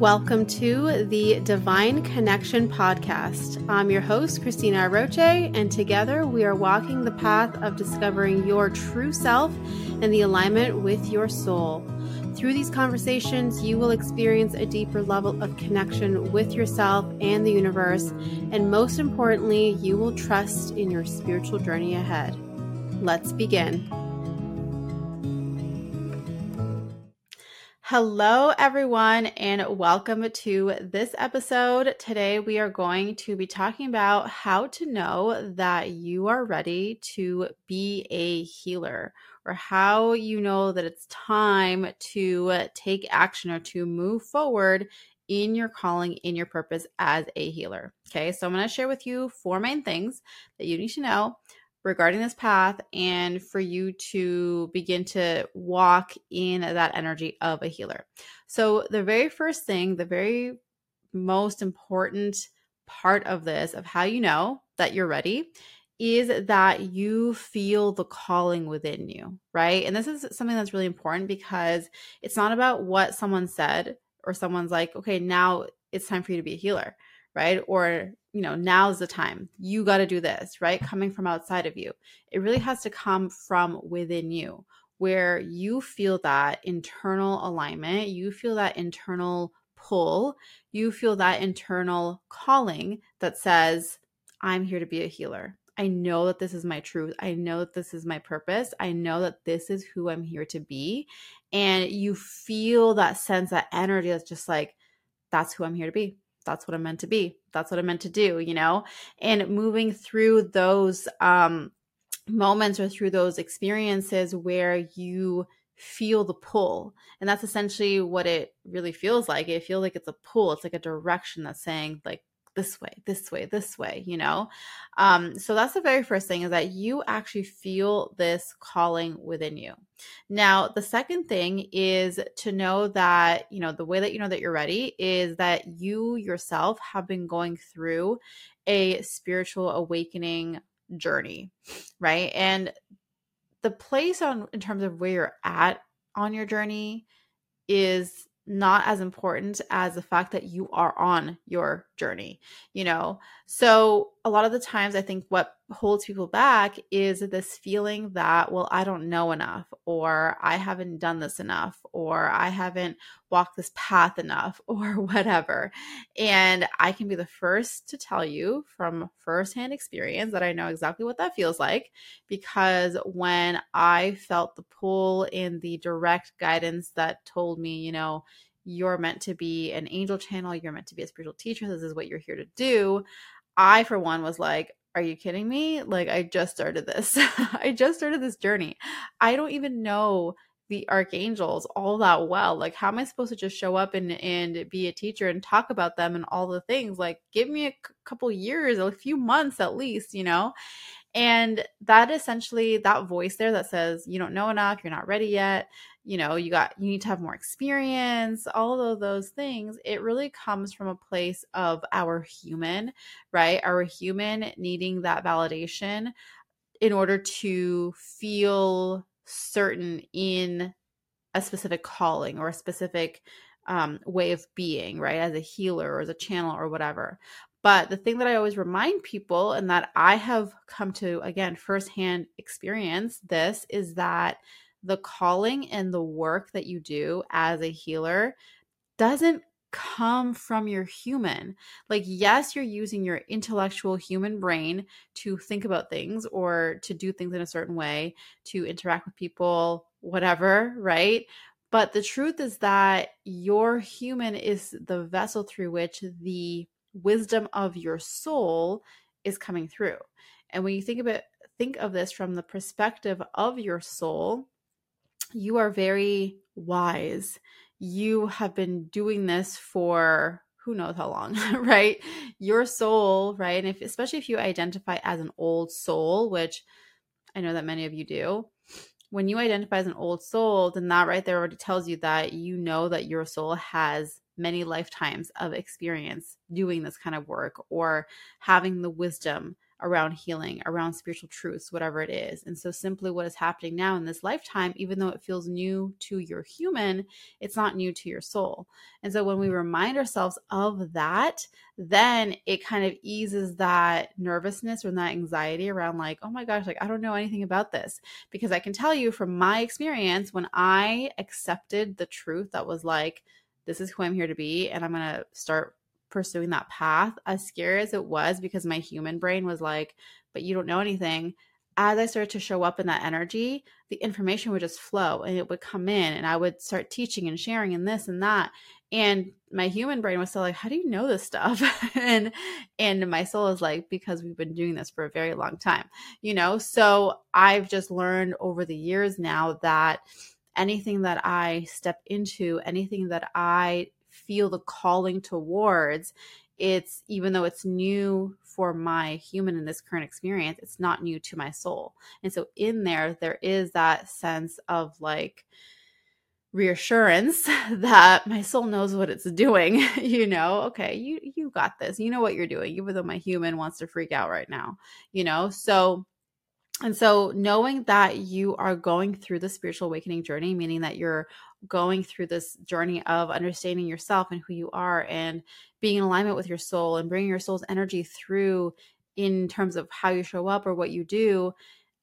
Welcome to the Divine Connection Podcast. I'm your host, Cristina Aroche, and together we are walking the path of discovering your true self and the alignment with your soul. Through these conversations, you will experience a deeper level of connection with yourself and the universe, and most importantly, you will trust in your spiritual journey ahead. Let's begin. Hello, everyone, and welcome to this episode. Today, we are going to be talking about how to know that you are ready to be a healer, or how you know that it's time to take action or to move forward in your calling, in your purpose as a healer. Okay, so I'm going to share with you four main things that you need to know regarding this path and for you to begin to walk in that energy of a healer. So, the very first thing, the very most important part of this, of how you know that you're ready, is that you feel the calling within you, right? And this is something that's really important because it's not about what someone said or someone's like, okay, now it's time for you to be a healer, right? Or you know, now's the time. You got to do this, right? Coming from outside of you. It really has to come from within you, where you feel that internal alignment, you feel that internal pull, you feel that internal calling that says, I'm here to be a healer. I know that this is my truth. I know that this is my purpose. I know that this is who I'm here to be. And you feel that sense, that energy that's just like, that's who I'm here to be that's what I'm meant to be. That's what I'm meant to do, you know? And moving through those um moments or through those experiences where you feel the pull. And that's essentially what it really feels like. It feels like it's a pull. It's like a direction that's saying like this way, this way, this way, you know? Um, so that's the very first thing is that you actually feel this calling within you. Now, the second thing is to know that, you know, the way that you know that you're ready is that you yourself have been going through a spiritual awakening journey, right? And the place on in terms of where you're at on your journey is not as important as the fact that you are on your journey, you know? So, a lot of the times, I think what holds people back is this feeling that, well, I don't know enough, or I haven't done this enough, or I haven't walked this path enough, or whatever. And I can be the first to tell you from firsthand experience that I know exactly what that feels like because when I felt the pull in the direct guidance that told me, you know, you're meant to be an angel channel, you're meant to be a spiritual teacher, this is what you're here to do. I, for one, was like, are you kidding me? Like, I just started this. I just started this journey. I don't even know the archangels all that well. Like, how am I supposed to just show up and and be a teacher and talk about them and all the things? Like, give me a c- couple years, a few months at least, you know. And that essentially that voice there that says you don't know enough, you're not ready yet, you know, you got you need to have more experience, all of those things. It really comes from a place of our human, right? Our human needing that validation in order to feel certain in a specific calling or a specific um, way of being, right? As a healer or as a channel or whatever. But the thing that I always remind people, and that I have come to, again, firsthand experience this, is that the calling and the work that you do as a healer doesn't come from your human. Like, yes, you're using your intellectual human brain to think about things or to do things in a certain way, to interact with people, whatever, right? But the truth is that your human is the vessel through which the wisdom of your soul is coming through. And when you think about think of this from the perspective of your soul, you are very wise. You have been doing this for who knows how long, right? Your soul, right? And if especially if you identify as an old soul, which I know that many of you do, when you identify as an old soul, then that right there already tells you that you know that your soul has many lifetimes of experience doing this kind of work or having the wisdom around healing, around spiritual truths, whatever it is. And so, simply what is happening now in this lifetime, even though it feels new to your human, it's not new to your soul. And so, when we remind ourselves of that, then it kind of eases that nervousness or that anxiety around, like, oh my gosh, like, I don't know anything about this. Because I can tell you from my experience, when I accepted the truth that was like, this is who I'm here to be, and I'm going to start pursuing that path, as scary as it was, because my human brain was like, but you don't know anything. As I started to show up in that energy, the information would just flow and it would come in, and I would start teaching and sharing and this and that. And my human brain was still like, "How do you know this stuff?" and and my soul is like, "Because we've been doing this for a very long time." You know, so I've just learned over the years now that anything that I step into, anything that I feel the calling towards it's even though it's new for my human in this current experience it's not new to my soul. And so in there there is that sense of like reassurance that my soul knows what it's doing you know? Okay you you got this. You know what you're doing even though my human wants to freak out right now you know? So and so knowing that you are going through the spiritual awakening journey meaning that you're going through this journey of understanding yourself and who you are and being in alignment with your soul and bringing your soul's energy through in terms of how you show up or what you do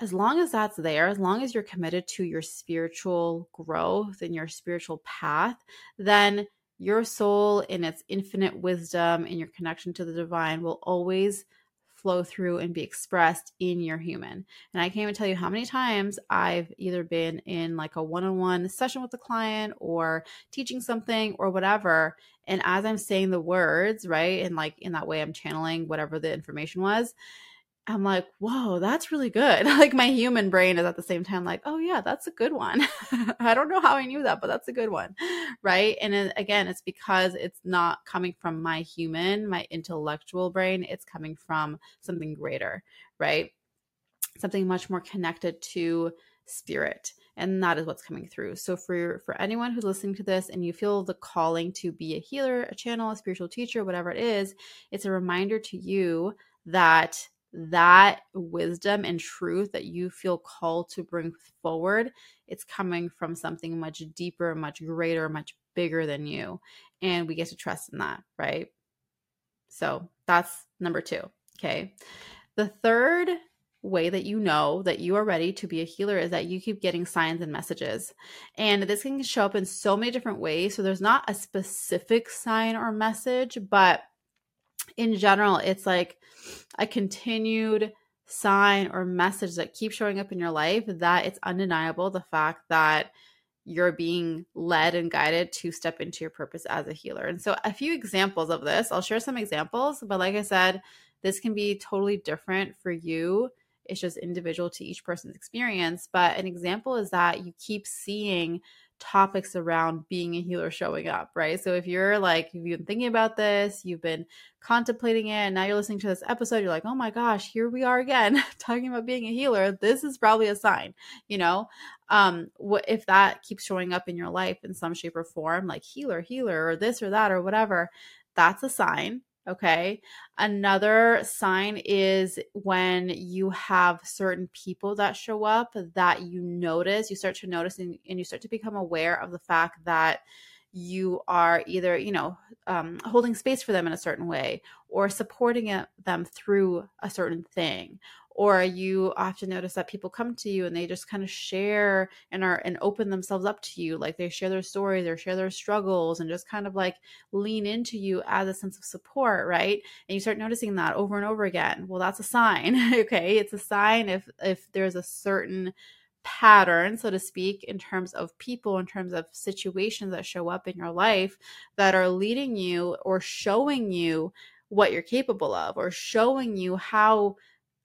as long as that's there as long as you're committed to your spiritual growth and your spiritual path then your soul in its infinite wisdom and your connection to the divine will always flow through and be expressed in your human. And I can't even tell you how many times I've either been in like a one on one session with the client or teaching something or whatever. And as I'm saying the words, right, and like in that way, I'm channeling whatever the information was. I'm like, whoa, that's really good. like my human brain is at the same time like, oh yeah, that's a good one. I don't know how I knew that, but that's a good one. Right. And again, it's because it's not coming from my human, my intellectual brain. It's coming from something greater, right? Something much more connected to spirit. And that is what's coming through. So for for anyone who's listening to this and you feel the calling to be a healer, a channel, a spiritual teacher, whatever it is, it's a reminder to you that that wisdom and truth that you feel called to bring forward, it's coming from something much deeper, much greater, much bigger than you. And we get to trust in that, right? So that's number two. Okay. The third way that you know that you are ready to be a healer is that you keep getting signs and messages. And this can show up in so many different ways. So there's not a specific sign or message, but in general, it's like a continued sign or message that keeps showing up in your life that it's undeniable the fact that you're being led and guided to step into your purpose as a healer. And so, a few examples of this, I'll share some examples, but like I said, this can be totally different for you. It's just individual to each person's experience. But an example is that you keep seeing topics around being a healer showing up, right? So if you're like, you've been thinking about this, you've been contemplating it, and now you're listening to this episode, you're like, oh my gosh, here we are again talking about being a healer. This is probably a sign, you know? Um, what if that keeps showing up in your life in some shape or form, like healer, healer, or this or that, or whatever, that's a sign Okay. Another sign is when you have certain people that show up that you notice, you start to notice and, and you start to become aware of the fact that you are either, you know, um, holding space for them in a certain way or supporting it, them through a certain thing or you often notice that people come to you and they just kind of share and are and open themselves up to you like they share their stories or share their struggles and just kind of like lean into you as a sense of support right? And you start noticing that over and over again. Well that's a sign okay? It's a sign if if there's a certain pattern so to speak in terms of people in terms of situations that show up in your life that are leading you or showing you what you're capable of or showing you how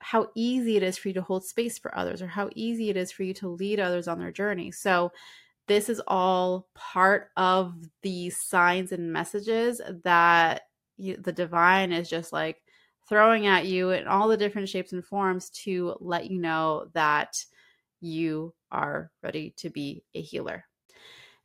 how easy it is for you to hold space for others or how easy it is for you to lead others on their journey. So, this is all part of the signs and messages that you, the divine is just like throwing at you in all the different shapes and forms to let you know that you are ready to be a healer.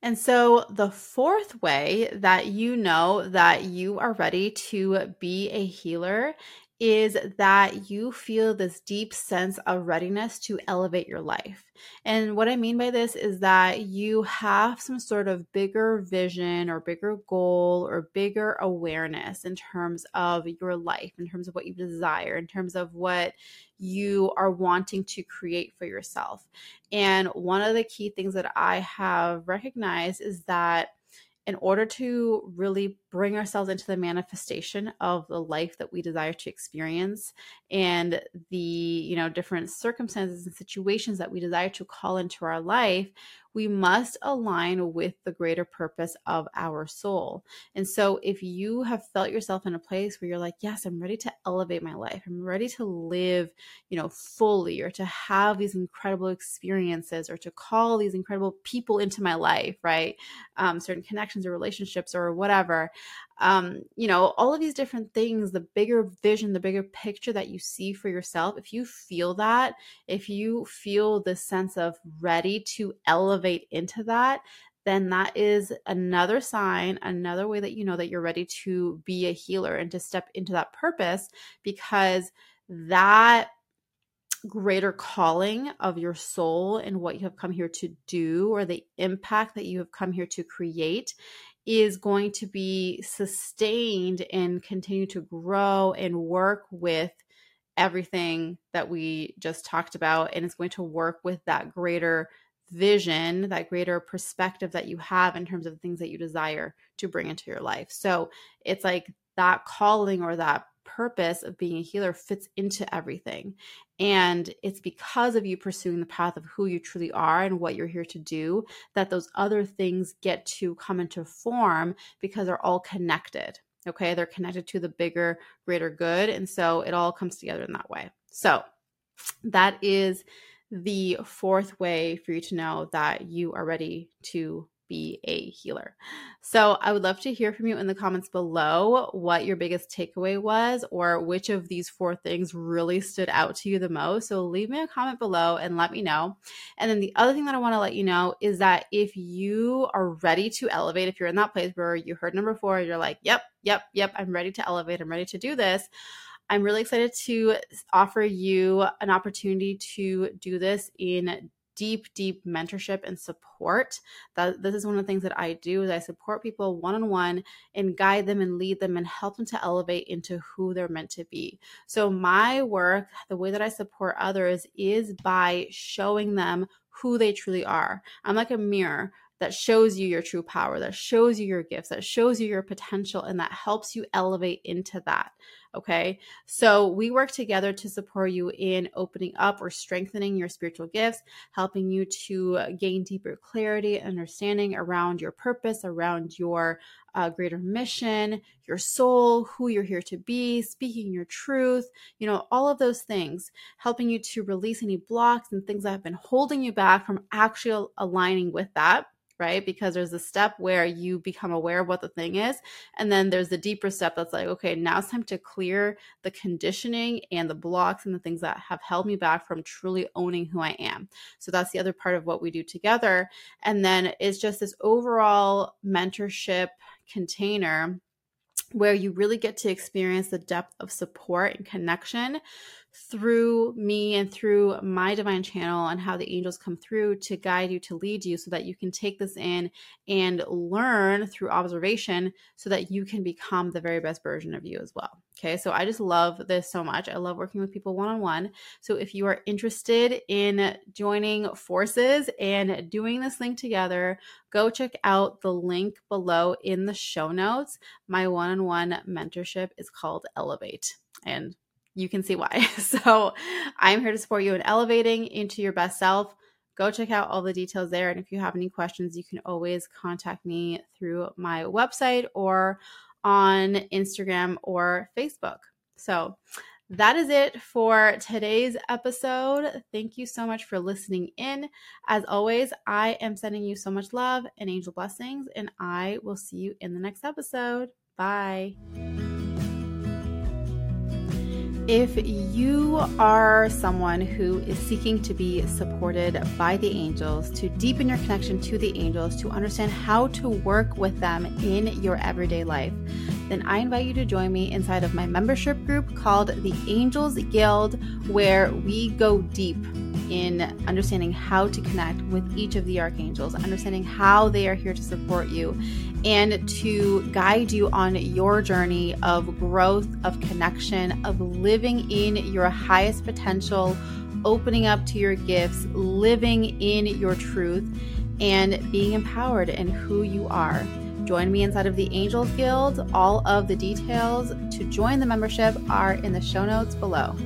And so, the fourth way that you know that you are ready to be a healer is that you feel this deep sense of readiness to elevate your life. And what I mean by this is that you have some sort of bigger vision or bigger goal or bigger awareness in terms of your life, in terms of what you desire, in terms of what you are wanting to create for yourself. And one of the key things that I have recognized is that in order to really bring ourselves into the manifestation of the life that we desire to experience and the you know different circumstances and situations that we desire to call into our life we must align with the greater purpose of our soul. And so, if you have felt yourself in a place where you're like, Yes, I'm ready to elevate my life, I'm ready to live, you know, fully, or to have these incredible experiences, or to call these incredible people into my life, right? Um, certain connections or relationships or whatever um, you know, all of these different things, the bigger vision, the bigger picture that you see for yourself, if you feel that, if you feel this sense of ready to elevate into that, then that is another sign, another way that you know that you're ready to be a healer and to step into that purpose because that greater calling of your soul and what you have come here to do or the impact that you have come here to create is going to be sustained and continue to grow and work with everything that we just talked about. And it's going to work with that greater vision, that greater perspective that you have in terms of the things that you desire to bring into your life. So it's like that calling or that purpose of being a healer fits into everything. And it's because of you pursuing the path of who you truly are and what you're here to do that those other things get to come into form because they're all connected. Okay. They're connected to the bigger, greater good. And so it all comes together in that way. So that is the fourth way for you to know that you are ready to be a healer. So I would love to hear from you in the comments below what your biggest takeaway was or which of these four things really stood out to you the most. So leave me a comment below and let me know. And then the other thing that I want to let you know is that if you are ready to elevate, if you're in that place where you heard number four, you're like, yep, yep, yep, I'm ready to elevate, I'm ready to do this. I'm really excited to offer you an opportunity to do this in deep deep mentorship and support. That this is one of the things that i do is i support people one-on-one and guide them and lead them and help them to elevate into who they're meant to be. So my work the way that i support others is by showing them who they truly are. I'm like a mirror that shows you your true power, that shows you your gifts, that shows you your potential, and that helps you elevate into that. Okay. So we work together to support you in opening up or strengthening your spiritual gifts, helping you to gain deeper clarity, understanding around your purpose, around your uh, greater mission, your soul, who you're here to be, speaking your truth, you know, all of those things, helping you to release any blocks and things that have been holding you back from actually aligning with that right? Because there's a step where you become aware of what the thing is. And then there's the deeper step that's like, okay, now it's time to clear the conditioning and the blocks and the things that have held me back from truly owning who I am. So that's the other part of what we do together. And then it's just this overall mentorship container where you really get to experience the depth of support and connection through me and through my divine channel and how the angels come through to guide you, to lead you, so that you can take this in and learn through observation so that you can become the very best version of you as well. Okay, so I just love this so much. I love working with people one on one. So if you are interested in joining forces and doing this thing together, go check out the link below in the show notes. My one on one mentorship is called Elevate. And you can see why. So I'm here to support you in elevating into your best self. Go check out all the details there. And if you have any questions, you can always contact me through my website or on Instagram or Facebook. So that is it for today's episode. Thank you so much for listening in. As always, I am sending you so much love and angel blessings, and I will see you in the next episode. Bye. If you are someone who is seeking to be supported by the angels, to deepen your connection to the angels, to understand how to work with them in your everyday life, then I invite you to join me inside of my membership group called the Angels Guild, where we go deep in understanding how to connect with each of the archangels, understanding how they are here to support you, and to guide you on your journey of growth, of connection, of living in your highest potential, opening up to your gifts, living in your truth, and being empowered in who you are. Join me inside of the Angels Guild. All of the details to join the membership are in the show notes below.